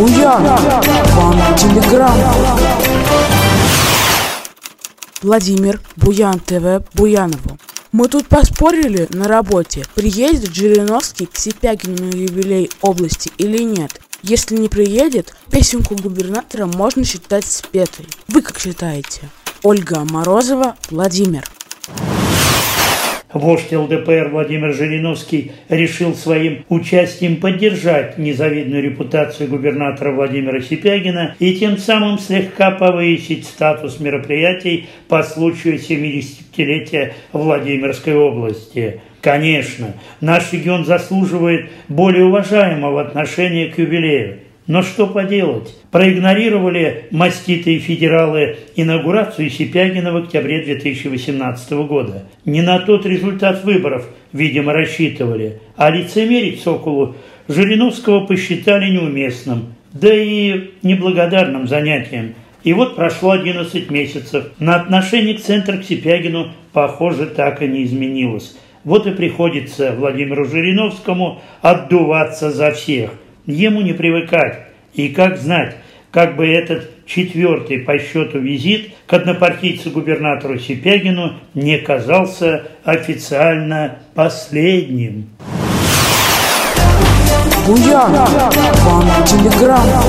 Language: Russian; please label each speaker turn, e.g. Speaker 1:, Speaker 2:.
Speaker 1: Буян, вам телеграмм. Владимир Буян ТВ Буянову. Мы тут поспорили на работе, приедет Жириновский к Сипягину на юбилей области или нет. Если не приедет, песенку губернатора можно считать спетой. Вы как считаете? Ольга Морозова, Владимир.
Speaker 2: Вождь ЛДПР Владимир Жириновский решил своим участием поддержать незавидную репутацию губернатора Владимира Сипягина и тем самым слегка повысить статус мероприятий по случаю 70-летия Владимирской области. Конечно, наш регион заслуживает более уважаемого отношения к юбилею. Но что поделать? Проигнорировали маститые федералы инаугурацию Сипягина в октябре 2018 года. Не на тот результат выборов, видимо, рассчитывали. А лицемерить Соколу Жириновского посчитали неуместным, да и неблагодарным занятием. И вот прошло 11 месяцев. На отношение к центру к Сипягину, похоже, так и не изменилось. Вот и приходится Владимиру Жириновскому отдуваться за всех – Ему не привыкать. И как знать, как бы этот четвертый по счету визит к однопартийцу-губернатору Сипягину не казался официально последним.
Speaker 1: Буян, вам телеграмма.